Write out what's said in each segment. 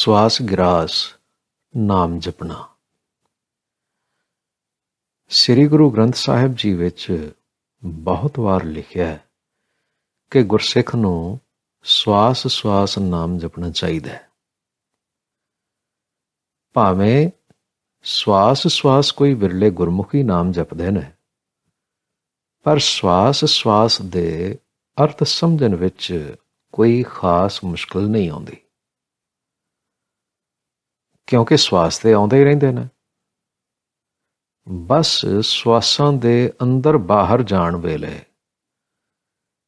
ਸਵਾਸ ਗ੍ਰਾਸ, ਨਾਮ ਜਪਣਾ। ਸ੍ਰੀ ਗੁਰੂ ਗ੍ਰੰਥ ਸਾਹਿਬ ਜੀ ਵਿੱਚ ਬਹੁਤ ਵਾਰ ਲਿਖਿਆ ਹੈ ਕਿ ਗੁਰਸਿੱਖ ਨੂੰ ਸਵਾਸ ਸਵਾਸ ਨਾਮ ਜਪਣਾ ਚਾਹੀਦਾ ਹੈ। ਭਾਵੇਂ ਸਵਾਸ ਸਵਾਸ ਕੋਈ ਵਿਰਲੇ ਗੁਰਮੁਖੀ ਨਾਮ ਜਪਦੇ ਨੇ, ਪਰ ਸਵਾਸ ਸਵਾਸ ਦੇ ਅਰਥ ਸਮਝਣ ਵਿੱਚ ਕੋਈ ਖਾਸ ਮੁਸ਼ਕਲ ਨਹੀਂ ਆਉਂਦੀ। ਕਿਉਂਕਿ ਸਵਾਸ ਤੇ ਆਉਂਦੇ ਹੀ ਰਹਿੰਦੇ ਨੇ ਬਸ ਸਵਾਸਾਂ ਦੇ ਅੰਦਰ ਬਾਹਰ ਜਾਣ ਵੇਲੇ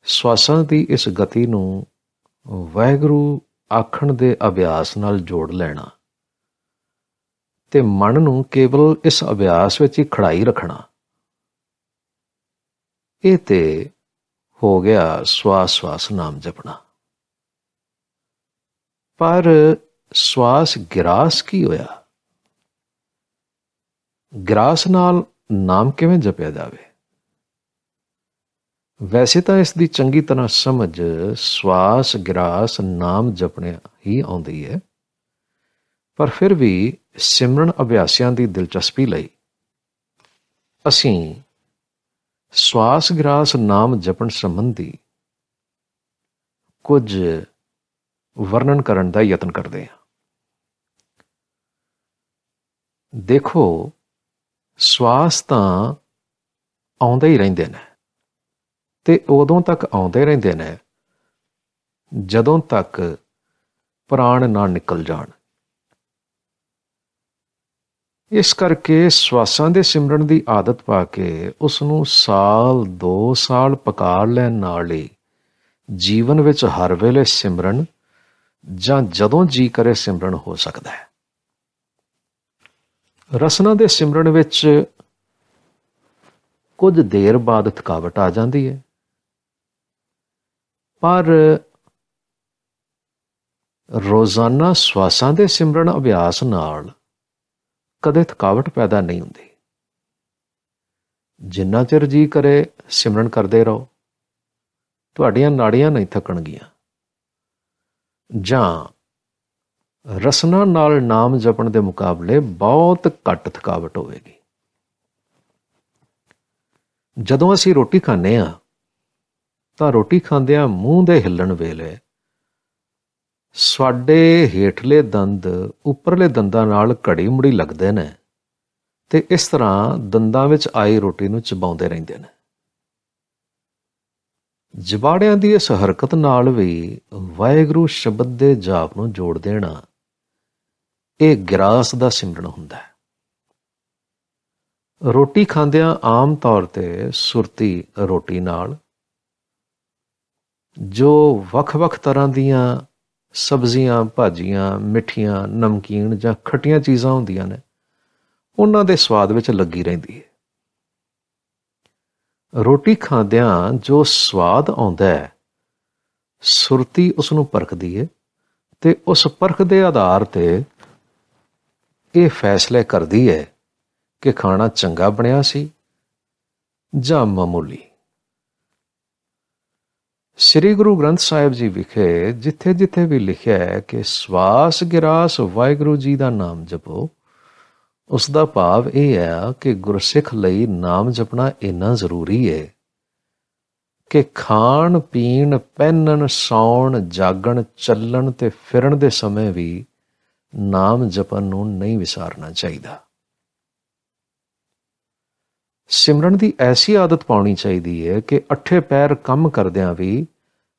ਸਵਾਸਾਂ ਦੀ ਇਸ ਗਤੀ ਨੂੰ ਵੈਗਰੂ ਆਖਣ ਦੇ ਅਭਿਆਸ ਨਾਲ ਜੋੜ ਲੈਣਾ ਤੇ ਮਨ ਨੂੰ ਕੇਵਲ ਇਸ ਅਭਿਆਸ ਵਿੱਚ ਹੀ ਖੜਾਈ ਰੱਖਣਾ ਇਹ ਤੇ ਹੋ ਗਿਆ ਸਵਾਸ ਸਵਾਸ ਨਾਮ ਜਪਣਾ ਪਰ ਸਵਾਸ ਗਿਰਾਸ ਕੀ ਹੋਇਆ? ਗ੍ਰਾਸ ਨਾਲ ਨਾਮ ਕਿਵੇਂ ਜਪਿਆ ਜਾਵੇ? ਵੈਸੇ ਤਾਂ ਇਸ ਦੀ ਚੰਗੀ ਤਰ੍ਹਾਂ ਸਮਝ ਸਵਾਸ ਗ੍ਰਾਸ ਨਾਮ ਜਪਣੇ ਹੀ ਆਉਂਦੀ ਹੈ। ਪਰ ਫਿਰ ਵੀ ਸਿਮਰਨ ਅਭਿਆਸਿਆਂ ਦੀ ਦਿਲਚਸਪੀ ਲਈ ਅਸੀਂ ਸਵਾਸ ਗ੍ਰਾਸ ਨਾਮ ਜਪਣ ਸੰਬੰਧੀ ਕੁਝ ਵਰਣਨ ਕਰਨ ਦਾ ਯਤਨ ਕਰਦੇ ਹਾਂ। ਦੇਖੋ, ਸਵਾਸ ਤਾਂ ਆਉਂਦੇ ਹੀ ਰਹਿੰਦੇ ਨੇ ਤੇ ਉਦੋਂ ਤੱਕ ਆਉਂਦੇ ਰਹਿੰਦੇ ਨੇ ਜਦੋਂ ਤੱਕ ਪ੍ਰਾਣ ਨਾ ਨਿਕਲ ਜਾਣ। ਇਸ ਕਰਕੇ ਸਵਾਸਾਂ ਦੇ ਸਿਮਰਨ ਦੀ ਆਦਤ ਪਾ ਕੇ ਉਸ ਨੂੰ ਸਾਲ 2 ਸਾਲ ਪਕਾ ਲੈਣ ਨਾਲ ਹੀ ਜੀਵਨ ਵਿੱਚ ਹਰ ਵੇਲੇ ਸਿਮਰਨ ਜਾਂ ਜਦੋਂ ਜੀ ਕਰੇ ਸਿਮਰਨ ਹੋ ਸਕਦਾ ਹੈ। ਰਸਨਾ ਦੇ ਸਿਮਰਨ ਵਿੱਚ ਕੁਝ ਦੇਰ ਬਾਅਦ ਥਕਾਵਟ ਆ ਜਾਂਦੀ ਹੈ। ਪਰ ਰੋਜ਼ਾਨਾ ਸਵਾਸਾਂ ਦੇ ਸਿਮਰਨ ਅਭਿਆਸ ਨਾਲ ਕਦੇ ਥਕਾਵਟ ਪੈਦਾ ਨਹੀਂ ਹੁੰਦੀ। ਜਿੰਨਾ ਚਿਰ ਜੀ ਕਰੇ, ਸਿਮਰਨ ਕਰਦੇ ਰਹੋ। ਤੁਹਾਡੀਆਂ ਨਾੜੀਆਂ ਨਹੀਂ ਥੱਕਣਗੀਆਂ। ਜਾਂ ਰਸਨਾ ਨਾਲ ਨਾਮ ਜਪਣ ਦੇ ਮੁਕਾਬਲੇ ਬਹੁਤ ਘੱਟ ਥਕਾਵਟ ਹੋਵੇਗੀ। ਜਦੋਂ ਅਸੀਂ ਰੋਟੀ ਖਾਂਦੇ ਆ ਤਾਂ ਰੋਟੀ ਖਾਂਦਿਆਂ ਮੂੰਹ ਦੇ ਹਿੱਲਣ ਵੇਲੇ ਸਾਡੇ ਹੇਠਲੇ ਦੰਦ ਉੱਪਰਲੇ ਦੰਦਾਂ ਨਾਲ ਘੜੀ ਮੁੜੀ ਲੱਗਦੇ ਨੇ ਤੇ ਇਸ ਤਰ੍ਹਾਂ ਦੰਦਾਂ ਵਿੱਚ ਆਈ ਰੋਟੀ ਨੂੰ ਚਬਾਉਂਦੇ ਰਹਿੰਦੇ ਨੇ। ਜਵਾੜਿਆਂ ਦੀ ਇਸ ਹਰਕਤ ਨਾਲ ਵੀ ਵਾਹਿਗੁਰੂ ਸ਼ਬਦ ਦੇ ਜਾਪ ਨੂੰ ਜੋੜ ਦੇਣਾ ਇਹ ਗਿਰਾਸ ਦਾ ਸਿਮਰਨ ਹੁੰਦਾ ਹੈ। ਰੋਟੀ ਖਾਂਦਿਆਂ ਆਮ ਤੌਰ ਤੇ ਸੁਰਤੀ ਰੋਟੀ ਨਾਲ ਜੋ ਵੱਖ-ਵੱਖ ਤਰ੍ਹਾਂ ਦੀਆਂ ਸਬਜ਼ੀਆਂ, ਭਾਜੀਆਂ, ਮਿੱਠੀਆਂ, ਨਮਕੀਨ ਜਾਂ ਖੱਟੀਆਂ ਚੀਜ਼ਾਂ ਹੁੰਦੀਆਂ ਨੇ, ਉਹਨਾਂ ਦੇ ਸਵਾਦ ਵਿੱਚ ਲੱਗੀ ਰਹਿੰਦੀ ਹੈ। ਰੋਟੀ ਖਾਂਦਿਆਂ ਜੋ ਸਵਾਦ ਆਉਂਦਾ ਹੈ, ਸੁਰਤੀ ਉਸ ਨੂੰ ਪਰਖਦੀ ਹੈ ਤੇ ਉਸ ਪਰਖ ਦੇ ਆਧਾਰ ਤੇ ਇਹ ਫੈਸਲੇ ਕਰਦੀ ਹੈ ਕਿ ਖਾਣਾ ਚੰਗਾ ਬਣਿਆ ਸੀ ਜਾਂ ਮਾਮੂਲੀ। ਸ੍ਰੀ ਗੁਰੂ ਗ੍ਰੰਥ ਸਾਹਿਬ ਜੀ ਵਿਖੇ ਜਿੱਥੇ-ਜਿੱਥੇ ਵੀ ਲਿਖਿਆ ਹੈ ਕਿ ਸਵਾਸ ਗਿਰਾਸ ਵਾਹਿਗੁਰੂ ਜੀ ਦਾ ਨਾਮ ਜਪੋ, ਉਸ ਦਾ ਭਾਵ ਇਹ ਹੈ ਕਿ ਗੁਰਸਿੱਖ ਲਈ ਨਾਮ ਜਪਣਾ ਇੰਨਾ ਜ਼ਰੂਰੀ ਹੈ ਕਿ ਖਾਣ ਪੀਣ ਪਹਿਨਣ, ਸੌਣ, ਜਾਗਣ, ਚੱਲਣ ਤੇ ਫਿਰਨ ਦੇ ਸਮੇਂ ਵੀ ਨਾਮ ਜਪਣ ਨੂੰ ਨਹੀਂ ਵਿਸਾਰਨਾ ਚਾਹੀਦਾ। ਸਿਮਰਨ ਦੀ ਐਸੀ ਆਦਤ ਪਾਉਣੀ ਚਾਹੀਦੀ ਹੈ ਕਿ ਅੱਠੇ ਪੈਰ ਕੰਮ ਕਰਦਿਆਂ ਵੀ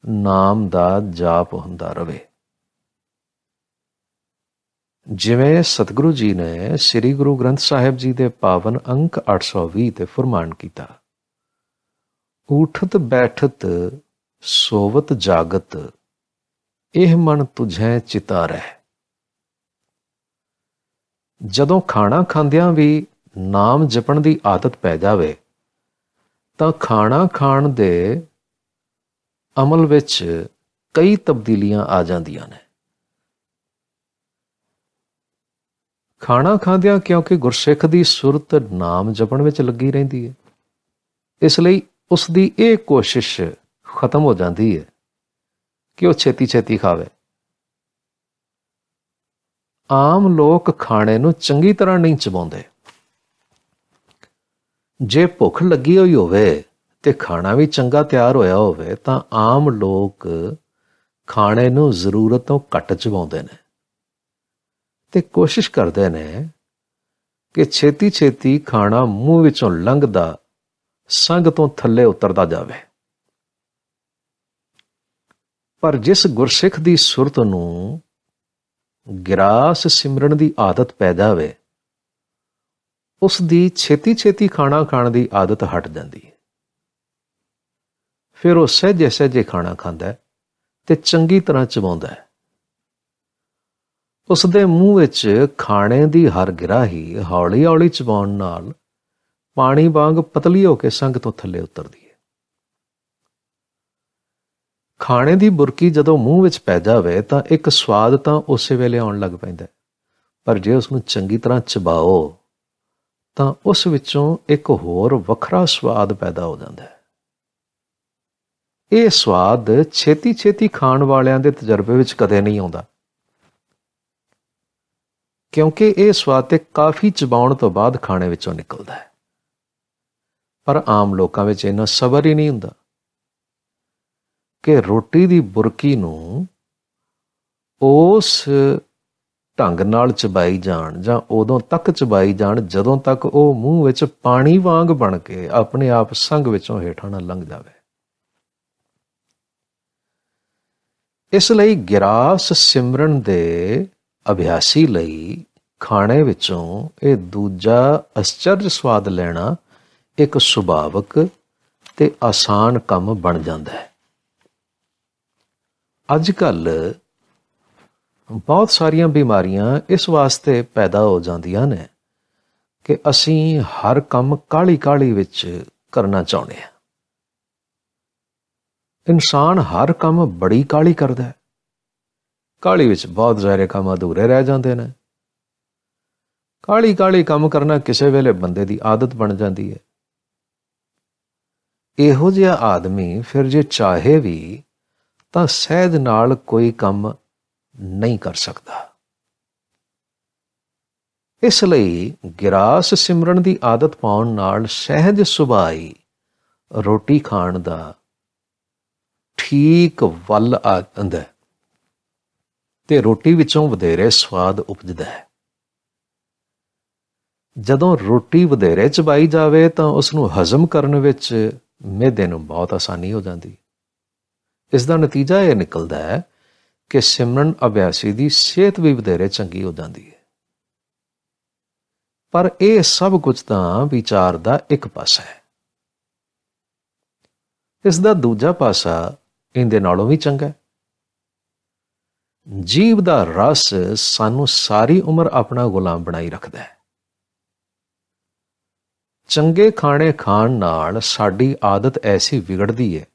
ਨਾਮ ਦਾ ਜਾਪ ਹੁੰਦਾ ਰਵੇ। ਜਿਵੇਂ ਸਤਿਗੁਰੂ ਜੀ ਨੇ ਸ੍ਰੀ ਗੁਰੂ ਗ੍ਰੰਥ ਸਾਹਿਬ ਜੀ ਦੇ ਪਾਵਨ ਅੰਕ 820 ਤੇ ਫਰਮਾਨ ਕੀਤਾ, ਉਠਤ ਬੈਠਤ, ਸੋਵਤ ਜਾਗਤ, ਇਹ ਮਨ ਤੁਝੈ ਚਿਤਾ ਰਹਿ। ਜਦੋਂ ਖਾਣਾ ਖਾਂਦਿਆਂ ਵੀ ਨਾਮ ਜਪਣ ਦੀ ਆਦਤ ਪੈ ਜਾਵੇ, ਤਾਂ ਖਾਣਾ ਖਾਣ ਦੇ ਅਮਲ ਵਿੱਚ ਕਈ ਤਬਦੀਲੀਆਂ ਆ ਜਾਂਦੀਆਂ ਨੇ। ਖਾਣਾ ਖਾਂਦਿਆਂ ਕਿਉਂਕਿ ਗੁਰਸਿੱਖ ਦੀ ਸੁਰਤ ਨਾਮ ਜਪਣ ਵਿੱਚ ਲੱਗੀ ਰਹਿੰਦੀ ਹੈ, ਇਸ ਲਈ ਉਸ ਦੀ ਇਹ ਕੋਸ਼ਿਸ਼ ਖਤਮ ਹੋ ਜਾਂਦੀ ਹੈ ਕਿ ਉਹ ਛੇਤੀ ਛੇਤੀ ਖਾਵੇ। ਆਮ ਲੋਕ ਖਾਣੇ ਨੂੰ ਚੰਗੀ ਤਰ੍ਹਾਂ ਨਹੀਂ ਚਬਾਉਂਦੇ। ਜੇ ਭੁੱਖ ਲੱਗੀ ਹੋਈ ਹੋਵੇ ਤੇ ਖਾਣਾ ਵੀ ਚੰਗਾ ਤਿਆਰ ਹੋਇਆ ਹੋਵੇ ਤਾਂ ਆਮ ਲੋਕ ਖਾਣੇ ਨੂੰ ਜ਼ਰੂਰਤ ਤੋਂ ਘੱਟ ਚਬਾਉਂਦੇ ਨੇ। ਤੇ ਕੋਸ਼ਿਸ਼ ਕਰਦੇ ਨੇ ਕਿ ਛੇਤੀ ਛੇਤੀ ਖਾਣਾ ਮੂੰਹ ਵਿੱਚੋਂ ਲੰਘਦਾ ਸੰਗ ਤੋਂ ਥੱਲੇ ਉਤਰਦਾ ਜਾਵੇ। ਪਰ ਜਿਸ ਗੁਰਸਿੱਖ ਦੀ ਸੁਰਤ ਨੂੰ ਗਿਰਾਸ ਸਿਮਰਨ ਦੀ ਆਦਤ ਪੈ ਜਾਵੇ ਉਸ ਦੀ ਛੇਤੀ ਛੇਤੀ ਖਾਣਾ ਖਾਣ ਦੀ ਆਦਤ ਹਟ ਜਾਂਦੀ ਹੈ। ਫਿਰ ਉਹ ਸਹਿਜੇ ਸਹਿਜੇ ਖਾਣਾ ਖਾਂਦਾ ਹੈ ਤੇ ਚੰਗੀ ਤਰ੍ਹਾਂ ਚਬਾਉਂਦਾ ਹੈ। ਉਸ ਦੇ ਮੂੰਹ ਵਿੱਚ ਖਾਣੇ ਦੀ ਹਰ ਗਿਰਾਹੀ ਹੌਲੀ-ਹੌਲੀ ਚਬਾਉਣ ਨਾਲ ਪਾਣੀ ਵਾਂਗ ਪਤਲੀ ਹੋ ਕੇ ਸੰਗ ਤੋਂ ਥੱਲੇ ਉਤਰਦੀ ਹੈ ਖਾਣੇ ਦੀ ਬੁਰਕੀ ਜਦੋਂ ਮੂੰਹ ਵਿੱਚ ਪੈ ਜਾਵੇ ਤਾਂ ਇੱਕ ਸਵਾਦ ਤਾਂ ਉਸੇ ਵੇਲੇ ਆਉਣ ਲੱਗ ਪੈਂਦਾ ਪਰ ਜੇ ਉਸ ਨੂੰ ਚੰਗੀ ਤਰ੍ਹਾਂ ਚਬਾਓ, ਤਾਂ ਉਸ ਵਿੱਚੋਂ ਇੱਕ ਹੋਰ ਵੱਖਰਾ ਸਵਾਦ ਪੈਦਾ ਹੋ ਜਾਂਦਾ ਹੈ। ਇਹ ਸਵਾਦ ਛੇਤੀ-ਛੇਤੀ ਖਾਣ ਵਾਲਿਆਂ ਦੇ ਤਜਰਬੇ ਵਿੱਚ ਕਦੇ ਨਹੀਂ ਆਉਂਦਾ। ਕਿਉਂਕਿ ਇਹ ਸਵਾਦ ਤੇ ਕਾਫੀ ਚਬਾਉਣ ਤੋਂ ਬਾਅਦ ਖਾਣੇ ਵਿੱਚੋਂ ਨਿਕਲਦਾ ਹੈ। ਪਰ ਆਮ ਲੋਕਾਂ ਵਿੱਚ ਇਹਨਾਂ ਸਬਰ ਹੀ ਨਹੀਂ ਹੁੰਦਾ। ਕਿ ਰੋਟੀ ਦੀ ਬੁਰਕੀ ਨੂੰ ਉਸ ਢੰਗ ਨਾਲ ਚਬਾਈ ਜਾਣ ਜਾਂ ਉਦੋਂ ਤੱਕ ਚਬਾਈ ਜਾਣ ਜਦੋਂ ਤੱਕ ਉਹ ਮੂੰਹ ਵਿੱਚ ਪਾਣੀ ਵਾਂਗ ਬਣ ਕੇ ਆਪਣੇ ਆਪ ਸੰਗ ਵਿੱਚੋਂ ਹੇਠਾਂ ਨਾ ਲੰਘ ਜਾਵੇ। ਇਸ ਲਈ ਗਿਰਾਸ ਸਿਮਰਨ ਦੇ ਅਭਿਆਸੀ ਲਈ ਖਾਣੇ ਵਿੱਚੋਂ ਇਹ ਦੂਜਾ ਅਚਰਜ ਸਵਾਦ ਲੈਣਾ ਇੱਕ ਸੁਭਾਵਕ ਤੇ ਆਸਾਨ ਕੰਮ ਬਣ ਜਾਂਦਾ ਹੈ। ਅੱਜ ਕੱਲ ਬਹੁਤ ਸਾਰੀਆਂ ਬਿਮਾਰੀਆਂ ਇਸ ਵਾਸਤੇ ਪੈਦਾ ਹੋ ਜਾਂਦੀਆਂ ਨੇ ਕਿ ਅਸੀਂ ਹਰ ਕੰਮ ਕਾਲੀ ਕਾਲੀ ਵਿੱਚ ਕਰਨਾ ਚਾਹੁੰਦੇ ਹਾਂ। ਇਨਸਾਨ ਹਰ ਕੰਮ ਬੜੀ ਕਾਲੀ ਕਰਦਾ ਹੈ। ਕਾਲੀ ਵਿੱਚ ਬਹੁਤ ਸਾਰੇ ਕੰਮ ਅਧੂਰੇ ਰਹਿ ਜਾਂਦੇ ਨੇ। ਕਾਲੀ ਕਾਲੀ ਕੰਮ ਕਰਨਾ ਕਿਸੇ ਵੇਲੇ ਬੰਦੇ ਦੀ ਆਦਤ ਬਣ ਜਾਂਦੀ ਹੈ। ਇਹੋ ਜਿਹਾ ਆਦਮੀ ਫਿਰ ਜੇ ਚਾਹੇ ਵੀ ਤਾਂ ਸਹਿਜ ਨਾਲ ਕੋਈ ਕੰਮ ਨਹੀਂ ਕਰ ਸਕਦਾ। ਇਸ ਲਈ ਗਿਰਾਸ ਸਿਮਰਨ ਦੀ ਆਦਤ ਪਾਉਣ ਨਾਲ ਸਹਿਜ ਸੁਭਾਈ ਰੋਟੀ ਖਾਣ ਦਾ ਠੀਕ ਵੱਲ ਆ ਜਾਂਦਾ ਤੇ ਰੋਟੀ ਵਿੱਚੋਂ ਵਧੇਰੇ ਸਵਾਦ ਉਪਜਦਾ ਹੈ। ਜਦੋਂ ਰੋਟੀ ਵਧੇਰੇ ਚਬਾਈ ਜਾਵੇ ਤਾਂ ਉਸ ਨੂੰ ਹਜ਼ਮ ਕਰਨ ਵਿੱਚ ਮਿਹਦੇ ਨੂੰ ਬਹੁਤ ਆਸਾਨੀ ਹੋ ਜਾਂਦੀ ਇਸ ਦਾ ਨਤੀਜਾ ਇਹ ਨਿਕਲਦਾ ਹੈ ਕਿ ਸਿਮਰਨ ਅਭਿਆਸੀ ਦੀ ਸਿਹਤ ਵੀ ਵਧੇਰੇ ਚੰਗੀ ਹੋ ਜਾਂਦੀ ਹੈ। ਪਰ ਇਹ ਸਭ ਕੁਝ ਤਾਂ ਵਿਚਾਰ ਦਾ ਇੱਕ ਪਾਸਾ ਹੈ। ਇਸ ਦਾ ਦੂਜਾ ਪਾਸਾ ਇਹਦੇ ਨਾਲੋਂ ਵੀ ਚੰਗਾ ਹੈ। ਜੀਵ ਦਾ ਰਸ ਸਾਨੂੰ ਸਾਰੀ ਉਮਰ ਆਪਣਾ ਗੁਲਾਮ ਬਣਾਈ ਰੱਖਦਾ ਹੈ। ਚੰਗੇ ਖਾਣੇ ਖਾਣ ਨਾਲ ਸਾਡੀ ਆਦਤ ਐਸੀ ਵਿਗੜਦੀ ਹੈ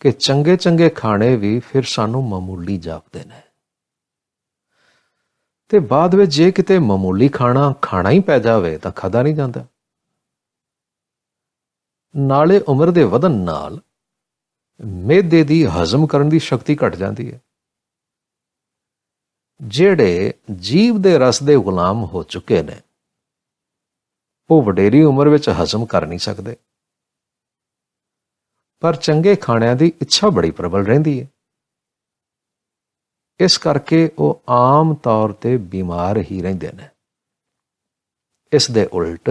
ਕਿ ਚੰਗੇ ਚੰਗੇ ਖਾਣੇ ਵੀ ਫਿਰ ਸਾਨੂੰ ਮਾਮੂਲੀ ਜਾਪਦੇ ਨੇ। ਤੇ ਬਾਅਦ ਵਿੱਚ ਜੇ ਕਿਤੇ ਮਾਮੂਲੀ ਖਾਣਾ ਖਾਣਾ ਹੀ ਪੈ ਜਾਵੇ ਤਾਂ ਖਾਦਾ ਨਹੀਂ ਜਾਂਦਾ। ਨਾਲੇ ਉਮਰ ਦੇ ਵਧਨ ਨਾਲ ਮਿਹਦੇ ਦੀ ਹਜ਼ਮ ਕਰਨ ਦੀ ਸ਼ਕਤੀ ਘਟ ਜਾਂਦੀ ਹੈ। ਜਿਹੜੇ ਜੀਵ ਦੇ ਰਸ ਦੇ ਗੁਲਾਮ ਹੋ ਚੁੱਕੇ ਨੇ, ਉਹ ਵਡੇਰੀ ਉਮਰ ਵਿੱਚ ਹਜ਼ਮ ਕਰ ਨਹੀਂ ਸਕਦੇ। ਪਰ ਚੰਗੇ ਖਾਣਿਆਂ ਦੀ ਇੱਛਾ ਬੜੀ ਪ੍ਰਬਲ ਰਹਿੰਦੀ ਹੈ। ਇਸ ਕਰਕੇ ਉਹ ਆਮ ਤੌਰ ਤੇ ਬਿਮਾਰ ਹੀ ਰਹਿੰਦੇ ਨੇ। ਇਸ ਦੇ ਉਲਟ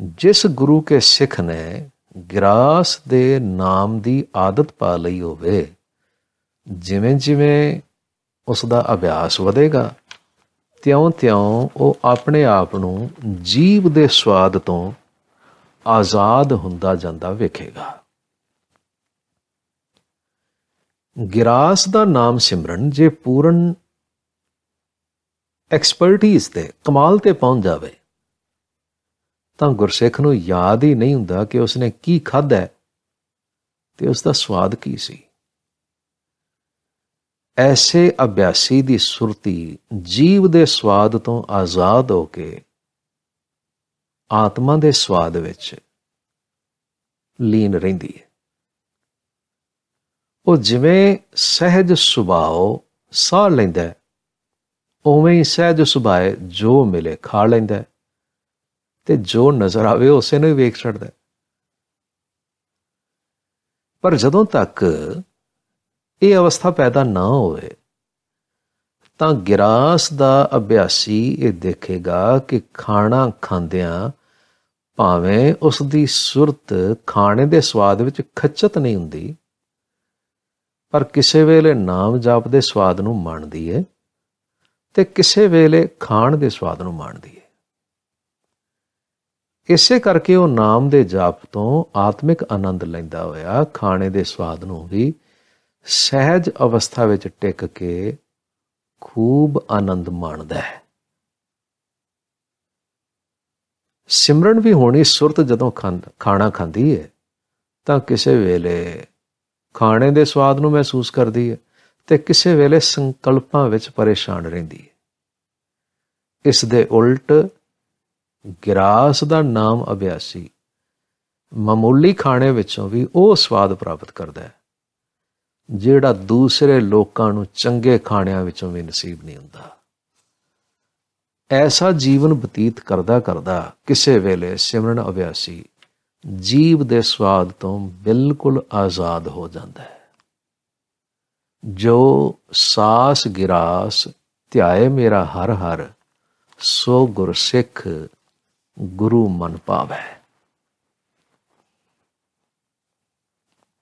ਜਿਸ ਗੁਰੂ ਕੇ ਸਿੱਖ ਨੇ ਗ੍ਰਾਸ ਦੇ ਨਾਮ ਦੀ ਆਦਤ ਪਾ ਲਈ ਹੋਵੇ ਜਿਵੇਂ ਜਿਵੇਂ ਉਸ ਦਾ ਅਭਿਆਸ ਵਧੇਗਾ, ਤਿਉਂ-ਤਿਉਂ ਉਹ ਆਪਣੇ ਆਪ ਨੂੰ ਜੀਵ ਦੇ ਸਵਾਦ ਤੋਂ ਆਜ਼ਾਦ ਹੁੰਦਾ ਜਾਂਦਾ ਵੇਖੇਗਾ। ਗਿਰਾਸ ਦਾ ਨਾਮ ਸਿਮਰਨ ਜੇ ਪੂਰਨ ਐਕਸਪਰਟਿਸ ਤੇ, ਕਮਾਲ ਤੇ ਪਹੁੰਚ ਜਾਵੇ, ਤਾਂ ਗੁਰਸਿੱਖ ਨੂੰ ਯਾਦ ਹੀ ਨਹੀਂ ਹੁੰਦਾ ਕਿ ਉਸਨੇ ਕੀ ਖਾਧਾ ਤੇ ਉਸ ਦਾ ਸਵਾਦ ਕੀ ਸੀ। ਐਸੇ ਅਭਿਆਸੀ ਦੀ ਸੁਰਤੀ ਜੀਵ ਦੇ ਸਵਾਦ ਤੋਂ ਆਜ਼ਾਦ ਹੋ ਕੇ ਆਤਮਾ ਦੇ ਸਵਾਦ ਵਿੱਚ ਲੀਨ ਰਹਿੰਦੀ ਹੈ। ਉਹ ਜਿਵੇਂ ਸਹਿਜ ਸੁਭਾਅ ਸਾਹ ਲੈਂਦਾ ਉਵੇਂ ਹੀ ਸਹਿਜ ਸੁਭਾਏ ਜੋ ਮਿਲੇ ਖਾ ਲੈਂਦਾ ਤੇ ਜੋ ਨਜ਼ਰ ਆਵੇ ਉਸੇ ਨੂੰ ਹੀ ਵੇਖ ਛੱਡਦਾ ਪਰ ਜਦੋਂ ਤੱਕ ਇਹ ਅਵਸਥਾ ਪੈਦਾ ਨਾ ਹੋਵੇ, ਤਾਂ ਗਿਰਾਸ ਦਾ ਅਭਿਆਸੀ ਇਹ ਦੇਖੇਗਾ ਕਿ ਖਾਣਾ ਖਾਂਦਿਆਂ ਭਾਵੇਂ ਉਸ ਦੀ ਸੁਰਤ ਖਾਣੇ ਦੇ ਸਵਾਦ ਵਿੱਚ ਖੱਚਤ ਨਹੀਂ ਹੁੰਦੀ ਪਰ ਕਿਸੇ ਵੇਲੇ ਨਾਮ ਜਾਪ ਦੇ ਸਵਾਦ ਨੂੰ ਮਾਣਦੀ ਹੈ ਤੇ ਕਿਸੇ ਵੇਲੇ ਖਾਣ ਦੇ ਸਵਾਦ ਨੂੰ ਮਾਣਦੀ ਹੈ ਇਸੇ ਕਰਕੇ ਉਹ ਨਾਮ ਦੇ ਜਾਪ ਤੋਂ ਆਤਮਿਕ ਆਨੰਦ ਲੈਂਦਾ ਹੋਇਆ, ਖਾਣੇ ਦੇ ਸਵਾਦ ਨੂੰ ਵੀ ਸਹਿਜ ਅਵਸਥਾ ਵਿੱਚ ਟਿਕ ਕੇ ਖੂਬ ਆਨੰਦ ਮਾਣਦਾ ਹੈ। ਸਿਮਰਨ ਵੀ ਹੋਣੀ ਸੁਰਤ ਜਦੋਂ ਖਾਣਾ ਖਾਂਦੀ ਹੈ ਤਾਂ ਕਿਸੇ ਵੇਲੇ ਖਾਣੇ ਦੇ ਸਵਾਦ ਨੂੰ ਮਹਿਸੂਸ ਕਰਦੀ ਹੈ ਤੇ ਕਿਸੇ ਵੇਲੇ ਸੰਕਲਪਾਂ ਵਿੱਚ ਪਰੇਸ਼ਾਨ ਰਹਿੰਦੀ ਹੈ। ਇਸ ਦੇ ਉਲਟ ਗਿਰਾਸ ਦਾ ਨਾਮ ਅਭਿਆਸੀ ਮਾਮੂਲੀ ਖਾਣੇ ਵਿੱਚੋਂ ਵੀ ਉਹ ਸਵਾਦ ਪ੍ਰਾਪਤ ਕਰਦਾ ਹੈ, ਜਿਹੜਾ ਦੂਸਰੇ ਲੋਕਾਂ ਨੂੰ ਚੰਗੇ ਖਾਣਿਆਂ ਵਿੱਚੋਂ ਵੀ ਨਸੀਬ ਨਹੀਂ ਹੁੰਦਾ। ਐਸਾ ਜੀਵਨ ਬਤੀਤ ਕਰਦਾ ਕਰਦਾ ਕਿਸੇ ਵੇਲੇ ਸਿਮਰਨ ਅਭਿਆਸੀ ਜੀਵ ਦੇ ਸਵਾਦ ਤੋਂ ਬਿਲਕੁਲ ਆਜ਼ਾਦ ਹੋ ਜਾਂਦਾ ਹੈ। ਜੋ ਸਾਸ ਗਿਰਾਸ, ਧਿਆਏ ਮੇਰਾ ਹਰ ਹਰ, ਸੋ ਗੁਰ ਸਿੱਖ ਗੁਰੂ ਮਨ ਪਾਵੇ।